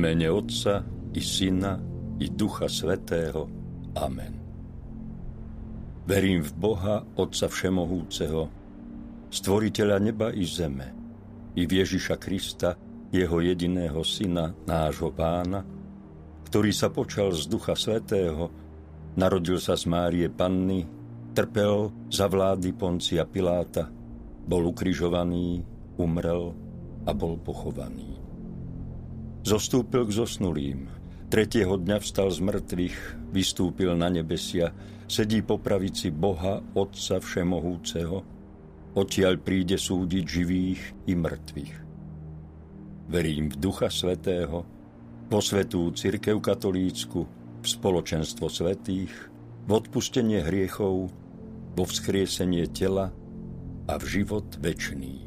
Mene Otca i Syna i Ducha Svetého. Amen. Verím v Boha, Otca Všemohúceho, Stvoriteľa neba i zeme, i v Ježiša Krista, Jeho jediného Syna, nášho Pána, ktorý sa počal z Ducha Svetého, narodil sa z Márie Panny, trpel za vlády Poncia Piláta, bol ukrižovaný, umrel a bol pochovaný. Zostúpil k zosnulým, tretieho dňa vstal z mŕtvych, vystúpil na nebesia, sedí po pravici Boha, Otca Všemohúceho, odtiaľ príde súdiť živých i mŕtvych. Verím v Ducha Svetého, po svetú Cirkev katolícku, v spoločenstvo svetých, v odpustenie hriechov, vo vzkriesenie tela a v život večný.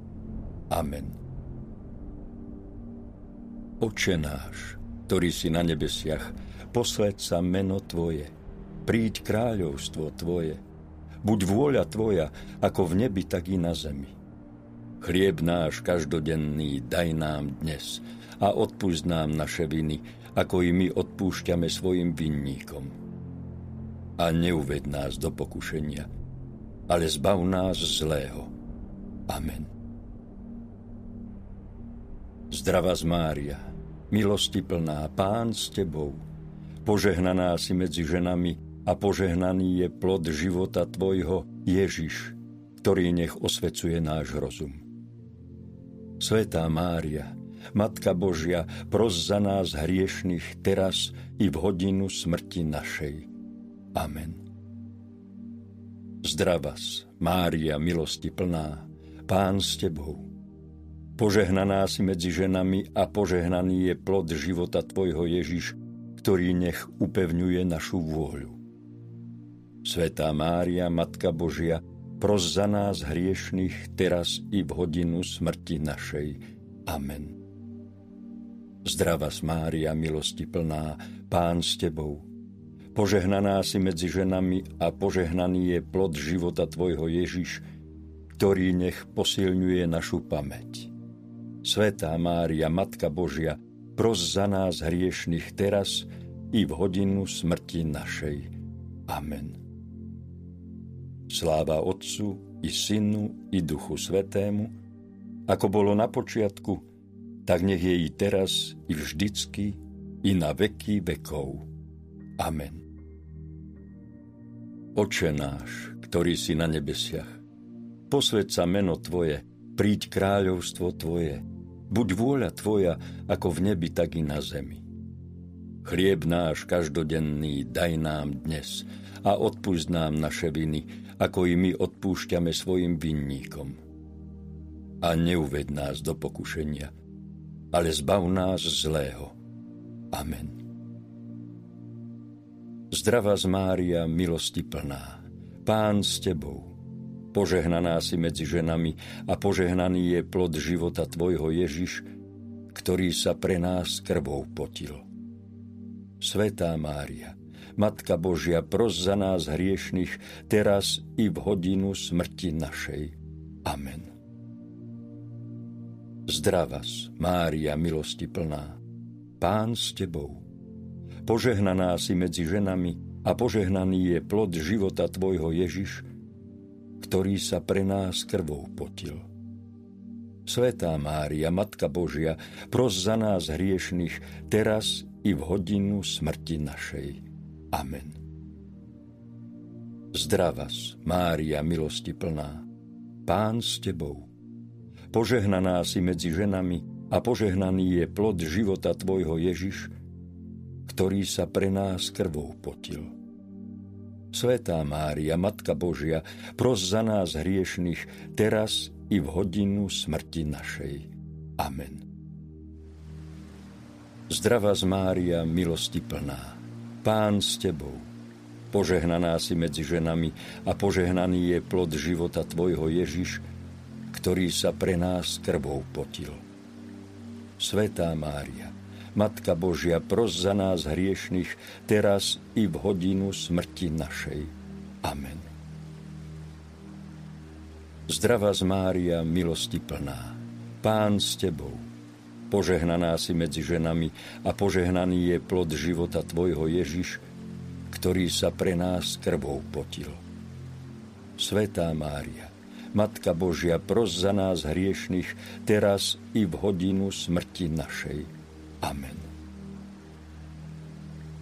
Amen. Oče náš, ktorý si na nebesiach, posled sa meno Tvoje, príď kráľovstvo Tvoje, buď vôľa Tvoja, ako v nebi, tak i na zemi. Chlieb náš každodenný daj nám dnes a odpúšť nám naše viny, ako i my odpúšťame svojim vinníkom. A neuved nás do pokušenia, ale zbav nás zlého. Amen. Zdravá z Mária, milosti plná, Pán s Tebou, požehnaná si medzi ženami a požehnaný je plod života Tvojho, Ježiš, ktorý nech osvecuje náš rozum. Svetá Mária, Matka Božia, pros za nás hriešných teraz i v hodinu smrti našej. Amen. Zdravas, Mária, milosti plná, Pán s Tebou. Požehnaná si medzi ženami a požehnaný je plod života Tvojho Ježiš, ktorý nech upevňuje našu vôľu. Svetá Mária, Matka Božia, pros za nás hriešných teraz i v hodinu smrti našej. Amen. Zdrava Mária, milosti plná, Pán s Tebou. Požehnaná si medzi ženami a požehnaný je plod života Tvojho Ježiš, ktorý nech posilňuje našu pamäť. Svetá Mária, Matka Božia, pros za nás hriešných teraz i v hodinu smrti našej. Amen. Sláva Otcu i Synu i Duchu Svetému, ako bolo na počiatku, tak nech je i teraz, i vždycky, i na veky vekov. Amen. Oče náš, ktorý si na nebesiach, posved meno Tvoje, príď kráľovstvo Tvoje, buď vôľa Tvoja, ako v nebi, tak i na zemi. Chlieb náš každodenný daj nám dnes a odpúšť nám naše viny, ako i my odpúšťame svojim vinníkom. A neuved nás do pokušenia – ale zbav nás zlého. Amen. Zdravá z Mária, milosti plná, Pán s Tebou, požehnaná si medzi ženami a požehnaný je plod života Tvojho Ježiš, ktorý sa pre nás krvou potil. Svetá Mária, Matka Božia, pros za nás hriešných, teraz i v hodinu smrti našej. Amen. Zdravas, Mária, milosti plná, Pán s Tebou. Požehnaná si medzi ženami a požehnaný je plod života Tvojho Ježiš, ktorý sa pre nás krvou potil. Svetá Mária, Matka Božia, pros za nás hriešných, teraz i v hodinu smrti našej. Amen. Zdravas, Mária, milosti plná, Pán s Tebou Požehnaná si medzi ženami a požehnaný je plod života Tvojho Ježiš, ktorý sa pre nás krvou potil. Svetá Mária, Matka Božia, pros za nás hriešných, teraz i v hodinu smrti našej. Amen. Zdravá z Mária, milosti plná, Pán s Tebou, požehnaná si medzi ženami a požehnaný je plod života Tvojho Ježiš, ktorý sa pre nás krvou potil. Svetá Mária, Matka Božia, pros za nás hriešných, teraz i v hodinu smrti našej. Amen. Zdravá z Mária, milosti plná, Pán s Tebou, Požehnaná si medzi ženami a požehnaný je plod života Tvojho Ježiš, ktorý sa pre nás krvou potil. Svetá Mária, Matka Božia, pros za nás hriešných, teraz i v hodinu smrti našej. Amen.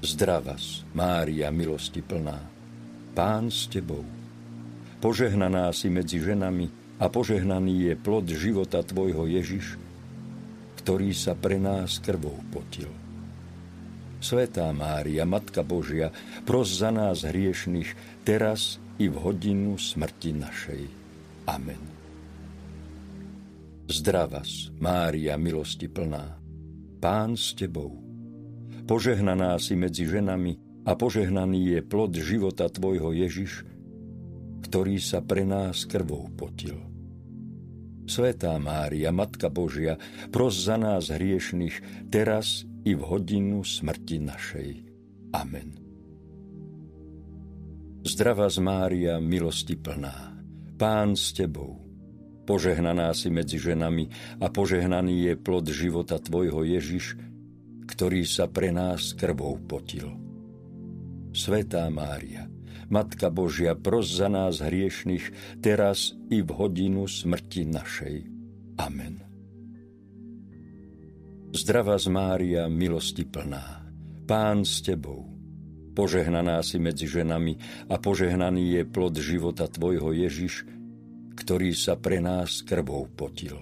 Zdravas, Mária, milosti plná, Pán s Tebou. Požehnaná si medzi ženami a požehnaný je plod života Tvojho Ježiš, ktorý sa pre nás krvou potil. Svetá Mária, Matka Božia, pros za nás hriešných, teraz i v hodinu smrti našej. Amen. Zdravas, Mária, milosti plná, Pán s Tebou. Požehnaná si medzi ženami a požehnaný je plod života Tvojho Ježiš, ktorý sa pre nás krvou potil. Svetá Mária, Matka Božia, pros za nás hriešných, teraz i v hodinu smrti našej. Amen. Zdravá z Mária, milosti plná, Pán s Tebou, požehnaná si medzi ženami a požehnaný je plod života Tvojho Ježiš, ktorý sa pre nás krvou potil. Svetá Mária, Matka Božia, pros za nás hriešných, teraz i v hodinu smrti našej. Amen. Zdravá z Mária, milosti plná, Pán s Tebou, požehnaná si medzi ženami a požehnaný je plod života Tvojho Ježiš, ktorý sa pre nás krvou potil.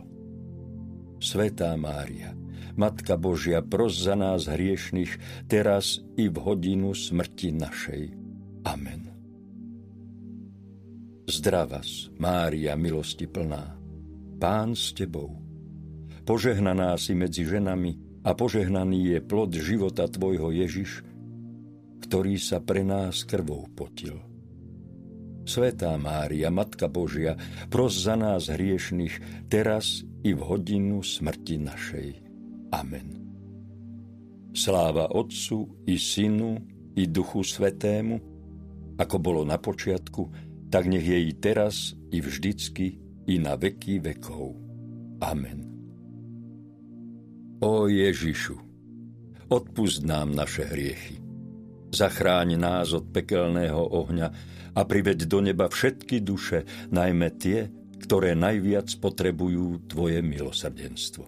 Svetá Mária, Matka Božia, pros za nás hriešných, teraz i v hodinu smrti našej. Amen. Zdravas, Mária, milosti plná, Pán s Tebou. Požehnaná si medzi ženami a požehnaný je plod života Tvojho Ježiš, ktorý sa pre nás krvou potil. Svetá Mária, Matka Božia, pros za nás hriešných, teraz i v hodinu smrti našej. Amen. Sláva Otcu i Synu i Duchu Svetému, ako bolo na počiatku, tak nech je i teraz, i vždycky, i na veky vekov. Amen. O Ježišu, odpust nám naše hriechy. Zachráň nás od pekelného ohňa a priveď do neba všetky duše, najmä tie, ktoré najviac potrebujú Tvoje milosrdenstvo.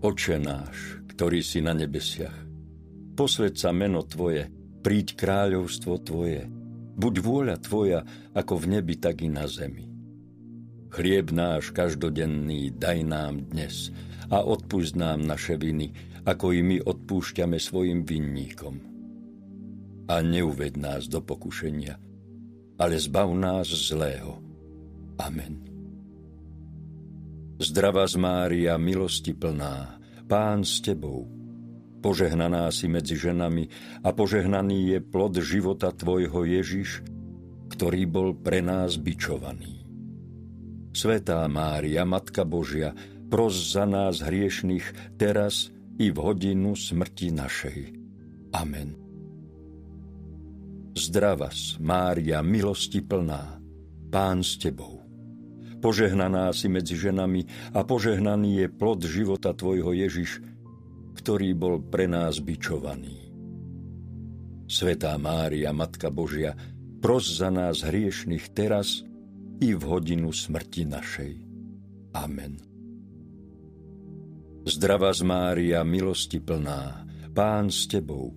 Oče náš, ktorý si na nebesiach, posved sa meno Tvoje, príď kráľovstvo Tvoje, Buď vôľa Tvoja ako v nebi, tak i na zemi. Chlieb náš každodenný daj nám dnes a odpúšť nám naše viny, ako i my odpúšťame svojim vinníkom. A neuved nás do pokušenia, ale zbav nás zlého. Amen. Zdravá z Mária, milosti plná, Pán s Tebou, Požehnaná si medzi ženami a požehnaný je plod života Tvojho Ježiš, ktorý bol pre nás bičovaný. Svetá Mária, Matka Božia, pros za nás hriešných teraz i v hodinu smrti našej. Amen. Zdravas, Mária, milosti plná, Pán s Tebou. Požehnaná si medzi ženami a požehnaný je plod života Tvojho Ježiš, ktorý bol pre nás bičovaný. Svetá Mária, Matka Božia, pros za nás hriešných teraz i v hodinu smrti našej. Amen. Zdravá z Mária, milosti plná, Pán s Tebou,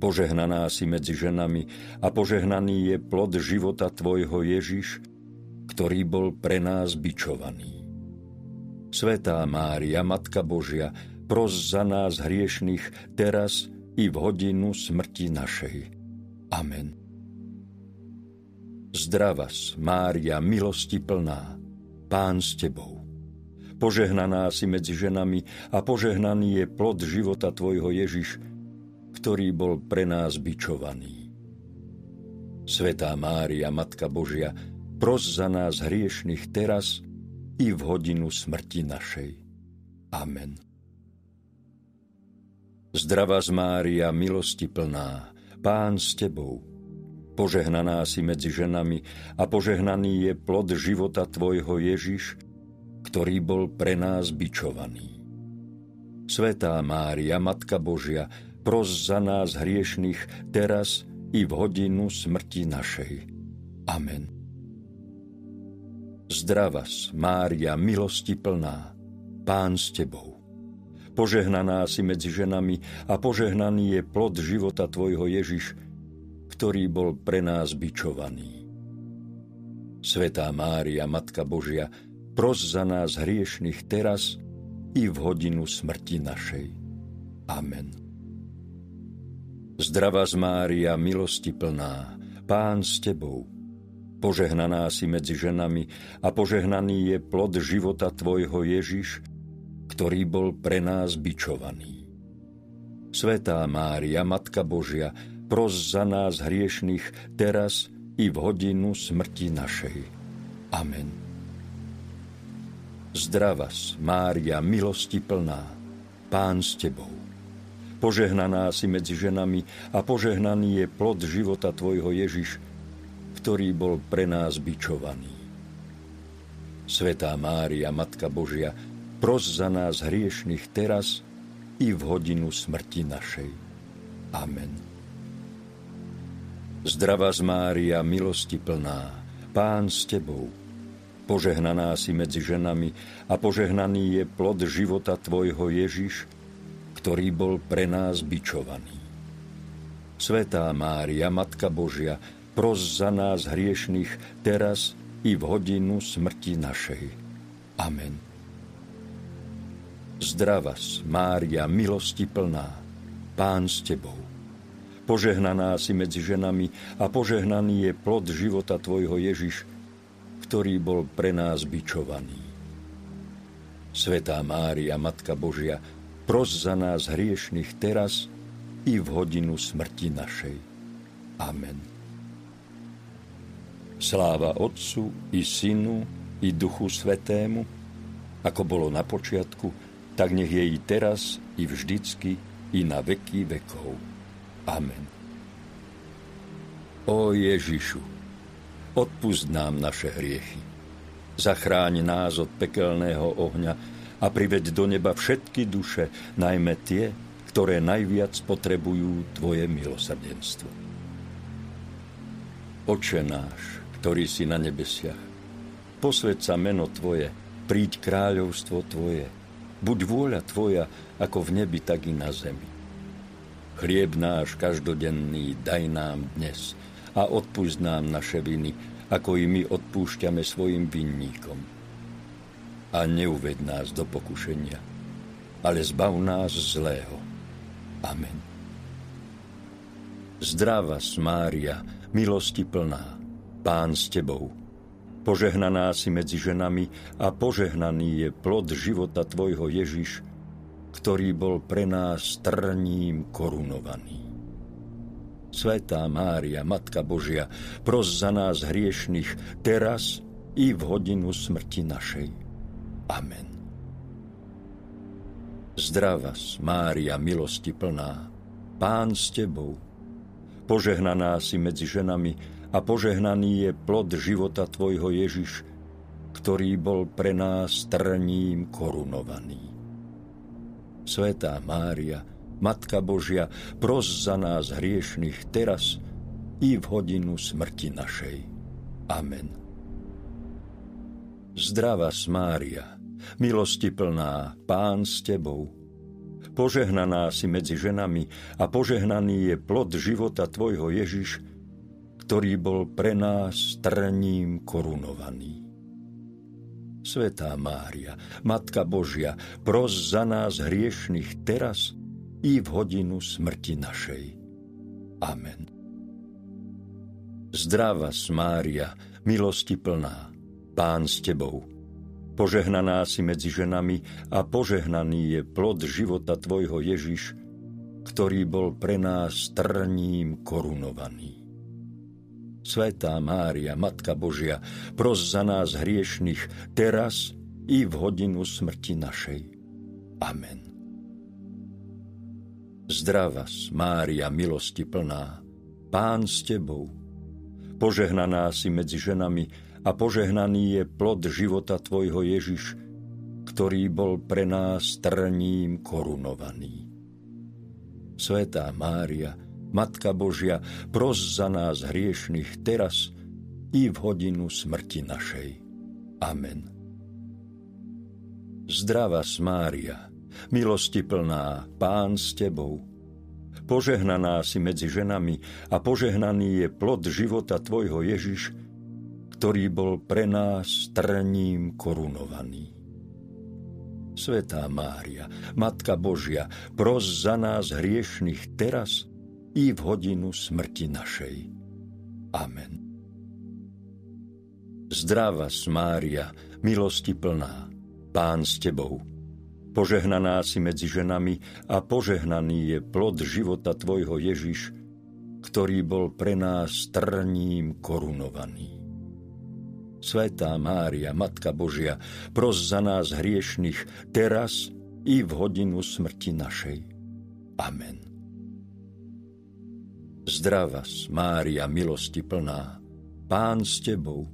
požehnaná si medzi ženami a požehnaný je plod života Tvojho Ježiš, ktorý bol pre nás bičovaný. Svetá Mária, Matka Božia, pros za nás hriešných teraz i v hodinu smrti našej. Amen. Zdravas, Mária, milosti plná, Pán s Tebou. Požehnaná si medzi ženami a požehnaný je plod života Tvojho Ježiš, ktorý bol pre nás bičovaný. Svetá Mária, Matka Božia, pros za nás hriešných teraz i v hodinu smrti našej. Amen. Zdravá z Mária, milosti plná, Pán s Tebou. Požehnaná si medzi ženami a požehnaný je plod života Tvojho Ježiš, ktorý bol pre nás bičovaný. Svetá Mária, Matka Božia, pros za nás hriešných teraz i v hodinu smrti našej. Amen. Zdravas, Mária, milosti plná, Pán s Tebou. Požehnaná si medzi ženami a požehnaný je plod života Tvojho Ježiš, ktorý bol pre nás bičovaný. Svetá Mária, Matka Božia, pros za nás hriešných teraz i v hodinu smrti našej. Amen. Zdravá z Mária, milosti plná, Pán s Tebou, požehnaná si medzi ženami a požehnaný je plod života Tvojho Ježiš, ktorý bol pre nás bičovaný. Svetá Mária, Matka Božia, pros za nás hriešných teraz i v hodinu smrti našej. Amen. Zdravas, Mária, milosti plná, Pán s Tebou. Požehnaná si medzi ženami a požehnaný je plod života Tvojho Ježiš, ktorý bol pre nás bičovaný. Svetá Mária, Matka Božia, pros za nás hriešných teraz i v hodinu smrti našej. Amen. Zdravá z Mária, milosti plná, Pán s Tebou, požehnaná si medzi ženami a požehnaný je plod života Tvojho Ježiš, ktorý bol pre nás bičovaný. Svetá Mária, Matka Božia, pros za nás hriešných teraz i v hodinu smrti našej. Amen. Zdravas, Mária, milosti plná, Pán s Tebou. Požehnaná si medzi ženami a požehnaný je plod života Tvojho Ježiš, ktorý bol pre nás bičovaný. Svetá Mária, Matka Božia, pros za nás hriešných teraz i v hodinu smrti našej. Amen. Sláva Otcu i Synu i Duchu Svetému, ako bolo na počiatku, tak nech je i teraz, i vždycky, i na veky vekov. Amen. O Ježišu, odpust nám naše hriechy. Zachráň nás od pekelného ohňa a priveď do neba všetky duše, najmä tie, ktoré najviac potrebujú Tvoje milosrdenstvo. Oče náš, ktorý si na nebesiach, posved sa meno Tvoje, príď kráľovstvo Tvoje, Buď vôľa Tvoja ako v nebi, tak i na zemi. Chlieb náš každodenný daj nám dnes a odpúsť nám naše viny, ako i my odpúšťame svojim vinníkom. A neuved nás do pokušenia, ale zbav nás zlého. Amen. Zdravá Mária, milosti plná, Pán s Tebou, Požehnaná si medzi ženami a požehnaný je plod života Tvojho Ježiš, ktorý bol pre nás trním korunovaný. Svetá Mária, Matka Božia, pros za nás hriešných teraz i v hodinu smrti našej. Amen. Zdravas, Mária, milosti plná, Pán s Tebou, požehnaná si medzi ženami a požehnaný je plod života Tvojho Ježiš, ktorý bol pre nás trním korunovaný. Svetá Mária, Matka Božia, pros za nás hriešných teraz i v hodinu smrti našej. Amen. Zdravá Mária, milosti plná, Pán s Tebou, požehnaná si medzi ženami a požehnaný je plod života Tvojho Ježiš, ktorý bol pre nás trním korunovaný. Svetá Mária, Matka Božia, pros za nás hriešných teraz i v hodinu smrti našej. Amen. Zdravá Mária, milosti plná, Pán s Tebou, požehnaná si medzi ženami a požehnaný je plod života Tvojho Ježiš, ktorý bol pre nás trním korunovaný. Svetá Mária, Matka Božia, pros za nás hriešných teraz i v hodinu smrti našej. Amen. Zdravas, Mária, milosti plná, Pán s Tebou, požehnaná si medzi ženami a požehnaný je plod života Tvojho Ježiš, ktorý bol pre nás trním korunovaný. Svetá Mária, Matka Božia, pros za nás hriešných teraz i v hodinu smrti našej. Amen. Zdrava Mária, milosti plná, Pán s Tebou, Požehnaná si medzi ženami a požehnaný je plod života Tvojho Ježiš, ktorý bol pre nás trním korunovaný. Svetá Mária, Matka Božia, pros za nás hriešných teraz i v hodinu smrti našej. Amen. Zdravá Mária, milosti plná, Pán s Tebou, Požehnaná si medzi ženami a požehnaný je plod života Tvojho Ježiš, ktorý bol pre nás trním korunovaný. Svetá Mária, Matka Božia, pros za nás hriešných teraz i v hodinu smrti našej. Amen. Zdravá Mária, milosti plná, Pán s Tebou,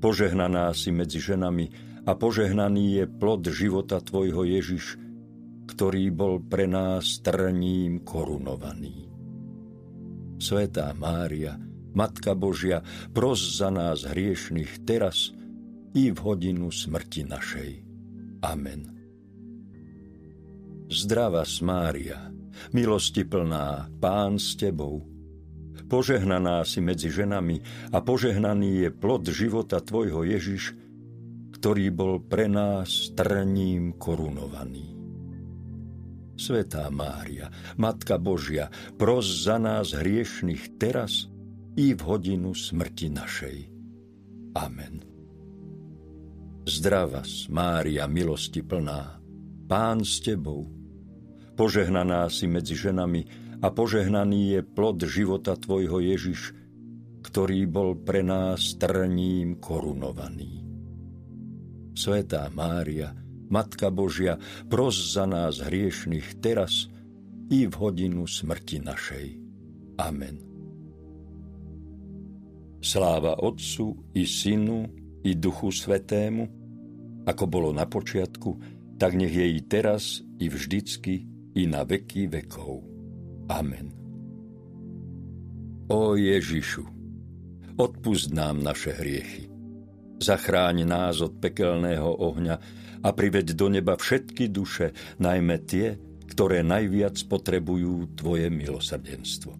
požehnaná si medzi ženami a požehnaný je plod života Tvojho Ježiš, ktorý bol pre nás trním korunovaný. Svetá Mária, Matka Božia, pros za nás hriešných teraz i v hodinu smrti našej. Amen. Zdravá Mária, milosti plná, Pán s Tebou, požehnaná si medzi ženami a požehnaný je plod života Tvojho Ježiš, ktorý bol pre nás trním korunovaný. Svetá Mária, Matka Božia, pros za nás hriešných teraz i v hodinu smrti našej. Amen. Zdravá Mária, milosti plná, Pán s Tebou, požehnaná si medzi ženami a požehnaný je plod života Tvojho Ježiš, ktorý bol pre nás trním korunovaný. Svetá Mária, Matka Božia, pros za nás hriešných teraz i v hodinu smrti našej. Amen. Sláva Otcu i Synu i Duchu Svetému, ako bolo na počiatku, tak nech je i teraz, i vždycky, i na veky vekov. Amen. O Ježišu, odpust nám naše hriechy Zachráň nás od pekelného ohňa a priveď do neba všetky duše, najmä tie, ktoré najviac potrebujú Tvoje milosrdenstvo.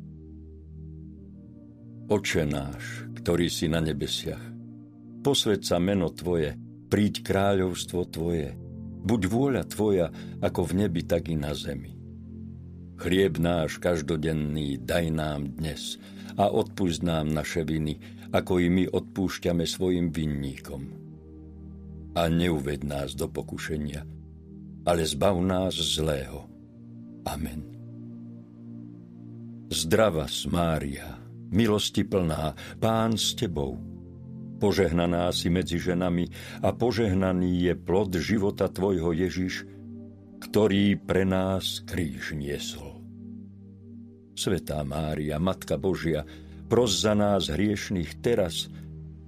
Oče náš, ktorý si na nebesiach, posved sa meno Tvoje, príď kráľovstvo Tvoje, buď vôľa Tvoja ako v nebi, tak i na zemi. Chlieb náš každodenný daj nám dnes a odpúsť nám naše viny, ako i my odpúšťame svojim vinníkom. A neuved nás do pokušenia, ale zbav nás zlého. Amen. Zdrava, Mária, milosti plná, Pán s Tebou, požehnaná si medzi ženami a požehnaný je plod života Tvojho Ježiš, ktorý pre nás kríž niesol. Svetá Mária, Matka Božia, pros za nás hriešných teraz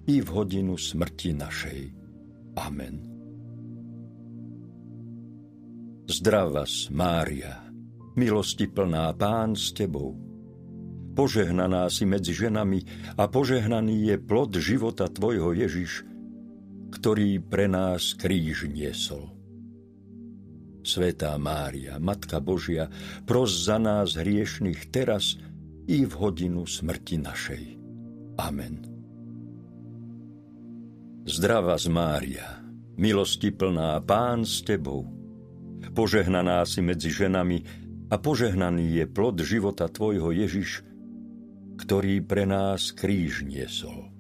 i v hodinu smrti našej. Amen. Zdravas, Mária, milosti plná Pán s Tebou, požehnaná si medzi ženami a požehnaný je plod života Tvojho Ježiš, ktorý pre nás kríž niesol. Svetá Mária, Matka Božia, pros za nás hriešných teraz i v hodinu smrti našej. Amen. Zdravá z Mária, milosti plná, Pán s Tebou, požehnaná si medzi ženami a požehnaný je plod života Tvojho Ježiš, ktorý pre nás kríž niesol.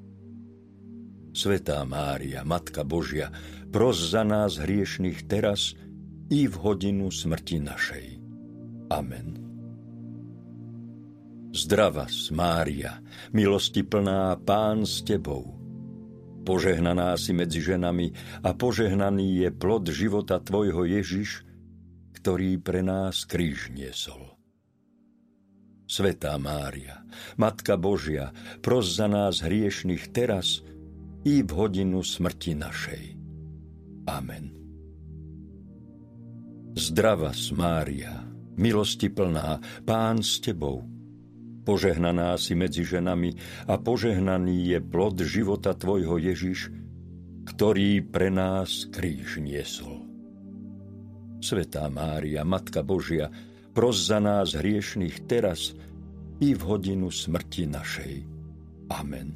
Svetá Mária, Matka Božia, pros za nás hriešných teraz i v hodinu smrti našej. Amen. Zdravas, Mária, milosti plná, Pán s Tebou. Požehnaná si medzi ženami a požehnaný je plod života Tvojho Ježiš, ktorý pre nás kríž niesol. Svetá Mária, Matka Božia, pros za nás hriešných teraz i v hodinu smrti našej. Amen. Zdrava, Mária, milosti plná, Pán s Tebou. Požehnaná si medzi ženami a požehnaný je plod života Tvojho Ježiš, ktorý pre nás kríž niesol. Svetá Mária, Matka Božia, pros za nás hriešných teraz i v hodinu smrti našej. Amen.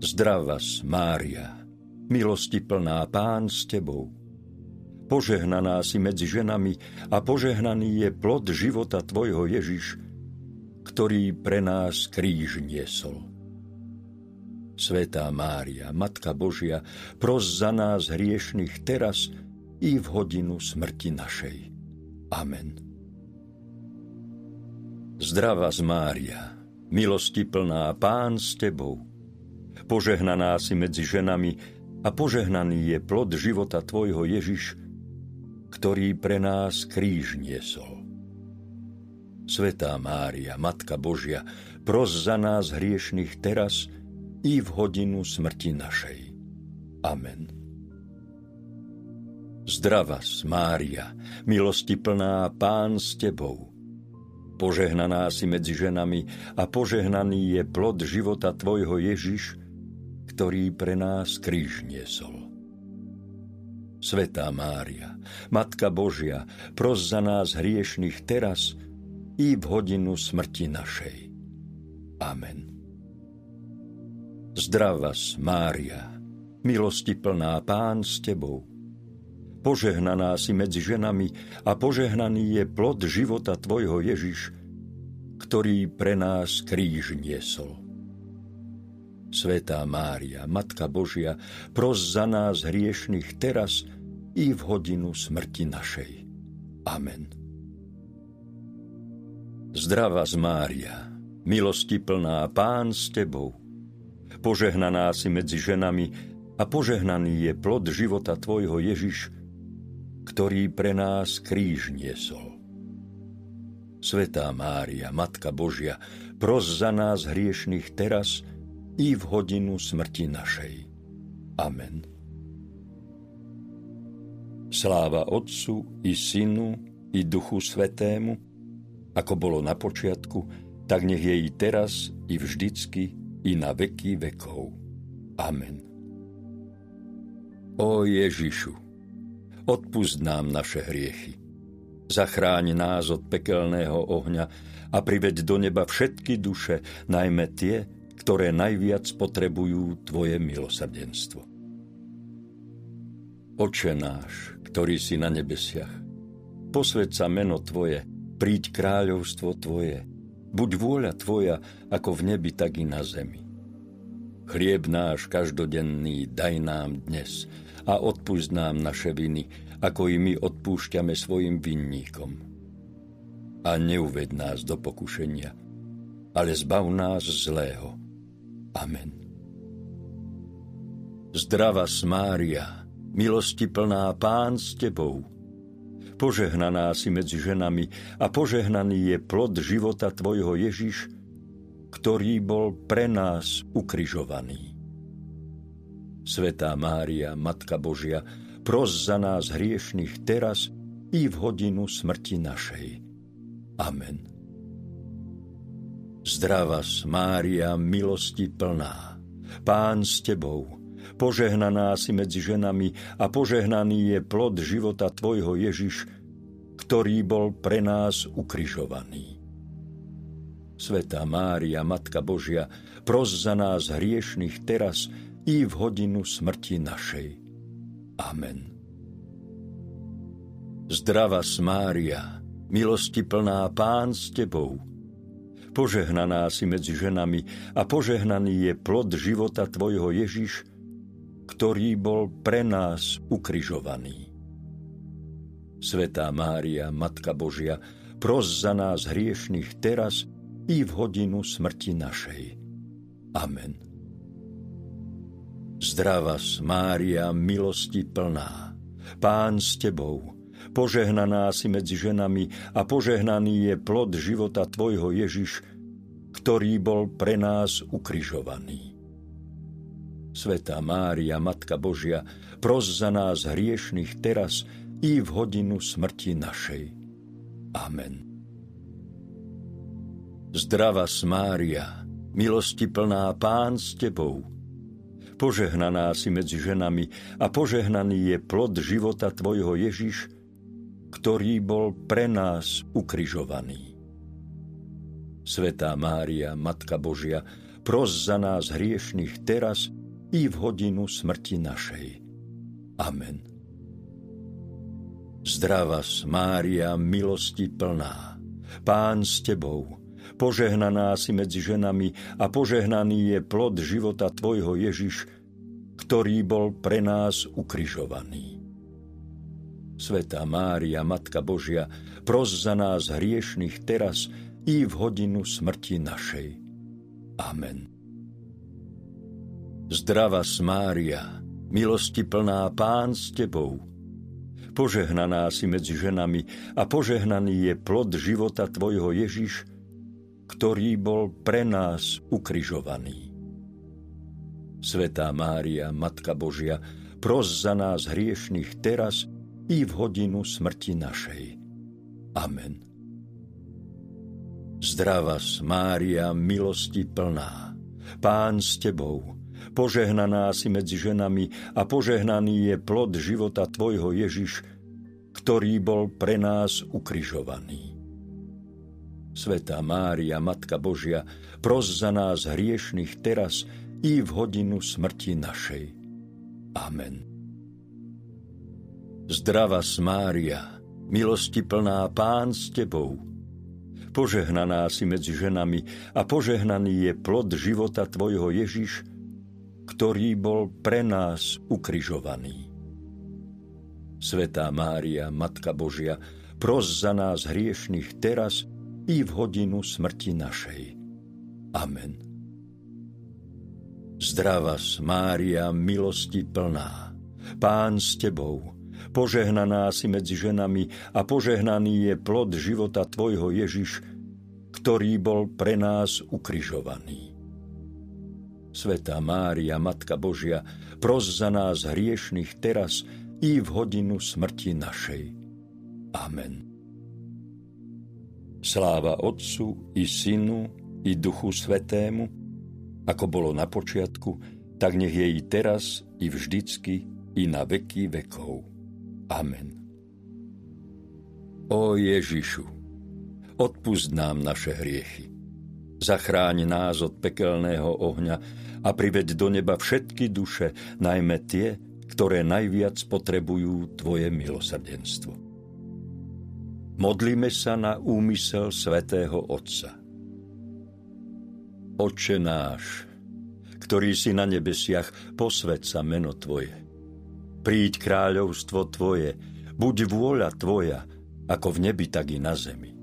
Zdravas, Mária, milosti plná Pán s Tebou, Požehnaná si medzi ženami a požehnaný je plod života Tvojho Ježiš, ktorý pre nás kríž niesol. Svetá Mária, Matka Božia, pros za nás hriešných teraz i v hodinu smrti našej. Amen. Zdravá z Mária, milosti plná, Pán s Tebou, požehnaná si medzi ženami a požehnaný je plod života Tvojho Ježiš, ktorý pre nás kríž niesol. Svetá Mária, Matka Božia, pros za nás hriešných teraz i v hodinu smrti našej. Amen. Zdravas, Mária, milosti plná, Pán s Tebou. Požehnaná si medzi ženami a požehnaný je plod života Tvojho Ježiš, ktorý pre nás kríž niesol. Svetá Mária, Matka Božia, pros za nás hriešných teraz i v hodinu smrti našej. Amen. Zdravas, Mária, milosti plná Pán s Tebou. Požehnaná si medzi ženami a požehnaný je plod života Tvojho Ježiš, ktorý pre nás kríž niesol. Svetá Mária, Matka Božia, pros za nás hriešných teraz i v hodinu smrti našej. Amen. Zdravá z Mária, milosti plná, Pán s Tebou. Požehnaná si medzi ženami a požehnaný je plod života Tvojho Ježiš, ktorý pre nás kríž niesol. Svetá Mária, Matka Božia, pros za nás hriešných teraz, i v hodinu smrti našej. Amen. Sláva Otcu i Synu i Duchu Svetému, ako bolo na počiatku, tak nech je i teraz, i vždycky, i na veky vekov. Amen. O Ježišu, odpust nám naše hriechy. Zachráň nás od pekelného ohňa a priveď do neba všetky duše, najmä tie, ktoré najviac potrebujú Tvoje milosrdenstvo. Oče náš, ktorý si na nebesiach, posved sa meno Tvoje, príď kráľovstvo Tvoje, buď vôľa Tvoja ako v nebi, tak i na zemi. Chlieb náš každodenný daj nám dnes a odpúšť nám naše viny, ako i my odpúšťame svojim vinníkom. A neuved nás do pokušenia, ale zbav nás zlého Amen. Zdrava Mária, milosti plná Pán s Tebou. Požehnaná si medzi ženami a požehnaný je plod života Tvojho Ježiš, ktorý bol pre nás ukrižovaný. Svetá Mária, Matka Božia, pros za nás hriešných teraz i v hodinu smrti našej. Amen. Zdravá Mária, milosti plná, Pán s Tebou, požehnaná si medzi ženami a požehnaný je plod života Tvojho Ježiš, ktorý bol pre nás ukrižovaný. Svetá Mária, Matka Božia, pros za nás hriešných teraz i v hodinu smrti našej. Amen. Zdravá Mária, milosti plná Pán s Tebou, Požehnaná si medzi ženami a požehnaný je plod života Tvojho Ježiš, ktorý bol pre nás ukrižovaný. Svetá Mária, Matka Božia, pros za nás hriešných teraz i v hodinu smrti našej. Amen. Zdravá Mária, milosti plná, Pán s Tebou, Požehnaná si medzi ženami a požehnaný je plod života Tvojho Ježiš, ktorý bol pre nás ukrižovaný. Svetá Mária, Matka Božia, pros za nás hriešných teraz i v hodinu smrti našej. Amen. Zdrava Mária, milosti plná Pán s Tebou, požehnaná si medzi ženami a požehnaný je plod života Tvojho Ježiš, ktorý bol pre nás ukrižovaný. Svetá Mária, Matka Božia, pros za nás hriešných teraz i v hodinu smrti našej. Amen. Zdrava Mária, milosti plná, Pán s Tebou, požehnaná si medzi ženami a požehnaný je plod života Tvojho Ježiš, ktorý bol pre nás ukrižovaný. Svetá Mária, Matka Božia, pros za nás hriešných teraz i v hodinu smrti našej. Amen. Zdrava Mária, milosti plná Pán s Tebou, požehnaná si medzi ženami a požehnaný je plod života Tvojho Ježiš, ktorý bol pre nás ukrižovaný. Svetá Mária, Matka Božia, pros za nás hriešných teraz i v hodinu smrti našej. Amen. Zdrava Mária, milosti plná, Pán s Tebou, požehnaná si medzi ženami a požehnaný je plod života Tvojho Ježiš, ktorý bol pre nás ukrižovaný. Svetá Mária, Matka Božia, pros za nás hriešných teraz i v hodinu smrti našej. Amen. Zdrava Mária, milosti plná Pán s Tebou, požehnaná si medzi ženami a požehnaný je plod života Tvojho Ježiš, ktorý bol pre nás ukrižovaný. Svetá Mária, Matka Božia, pros za nás hriešných teraz i v hodinu smrti našej. Amen. Zdrava Mária, milosti plná, Pán s Tebou, požehnaná si medzi ženami a požehnaný je plod života Tvojho Ježiš, ktorý bol pre nás ukrižovaný. Svetá Mária, Matka Božia, pros za nás hriešných teraz i v hodinu smrti našej. Amen. Sláva Otcu i Synu i Duchu Svetému, ako bolo na počiatku, tak nech je i teraz, i vždycky, i na veky vekov. Amen. O Ježišu, odpust nám naše hriechy. Zachráň nás od pekelného ohňa a priveď do neba všetky duše, najmä tie, ktoré najviac potrebujú Tvoje milosrdenstvo. Modlíme sa na úmysel svätého Otca. Oče náš, ktorý si na nebesiach, posved sa meno Tvoje. Príď kráľovstvo Tvoje, buď vôľa Tvoja, ako v nebi, tak i na zemi.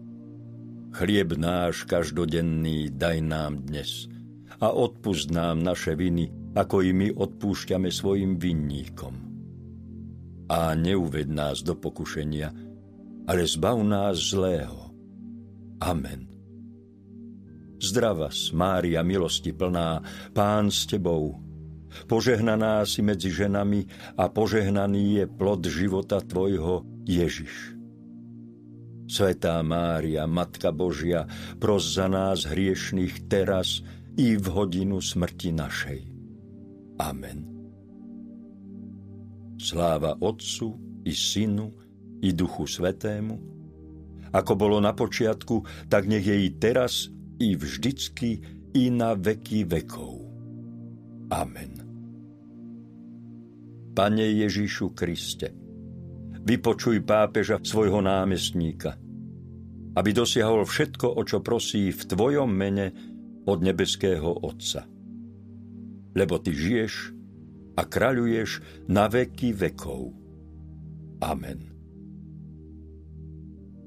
Chlieb náš každodenný daj nám dnes a odpust nám naše viny, ako i my odpúšťame svojim vinníkom. A neuved nás do pokušenia, ale zbav nás zlého. Amen. Zdrava, Mária, milosti plná, Pán s Tebou, požehnaná si medzi ženami a požehnaný je plod života Tvojho, Ježiš. Svetá Mária, Matka Božia, pros za nás hriešných teraz i v hodinu smrti našej. Amen. Sláva Otcu i Synu i Duchu Svetému, ako bolo na počiatku, tak nech je i teraz, i vždycky, i na veky vekov. Amen. Pane Ježišu Kriste, vypočuj pápeža svojho námestníka, aby dosiahol všetko, o čo prosí v Tvojom mene od nebeského Otca. Lebo Ty žiješ a kráľuješ na veky vekov. Amen.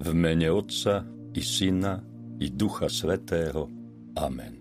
V mene Otca i Syna i Ducha Svetého. Amen.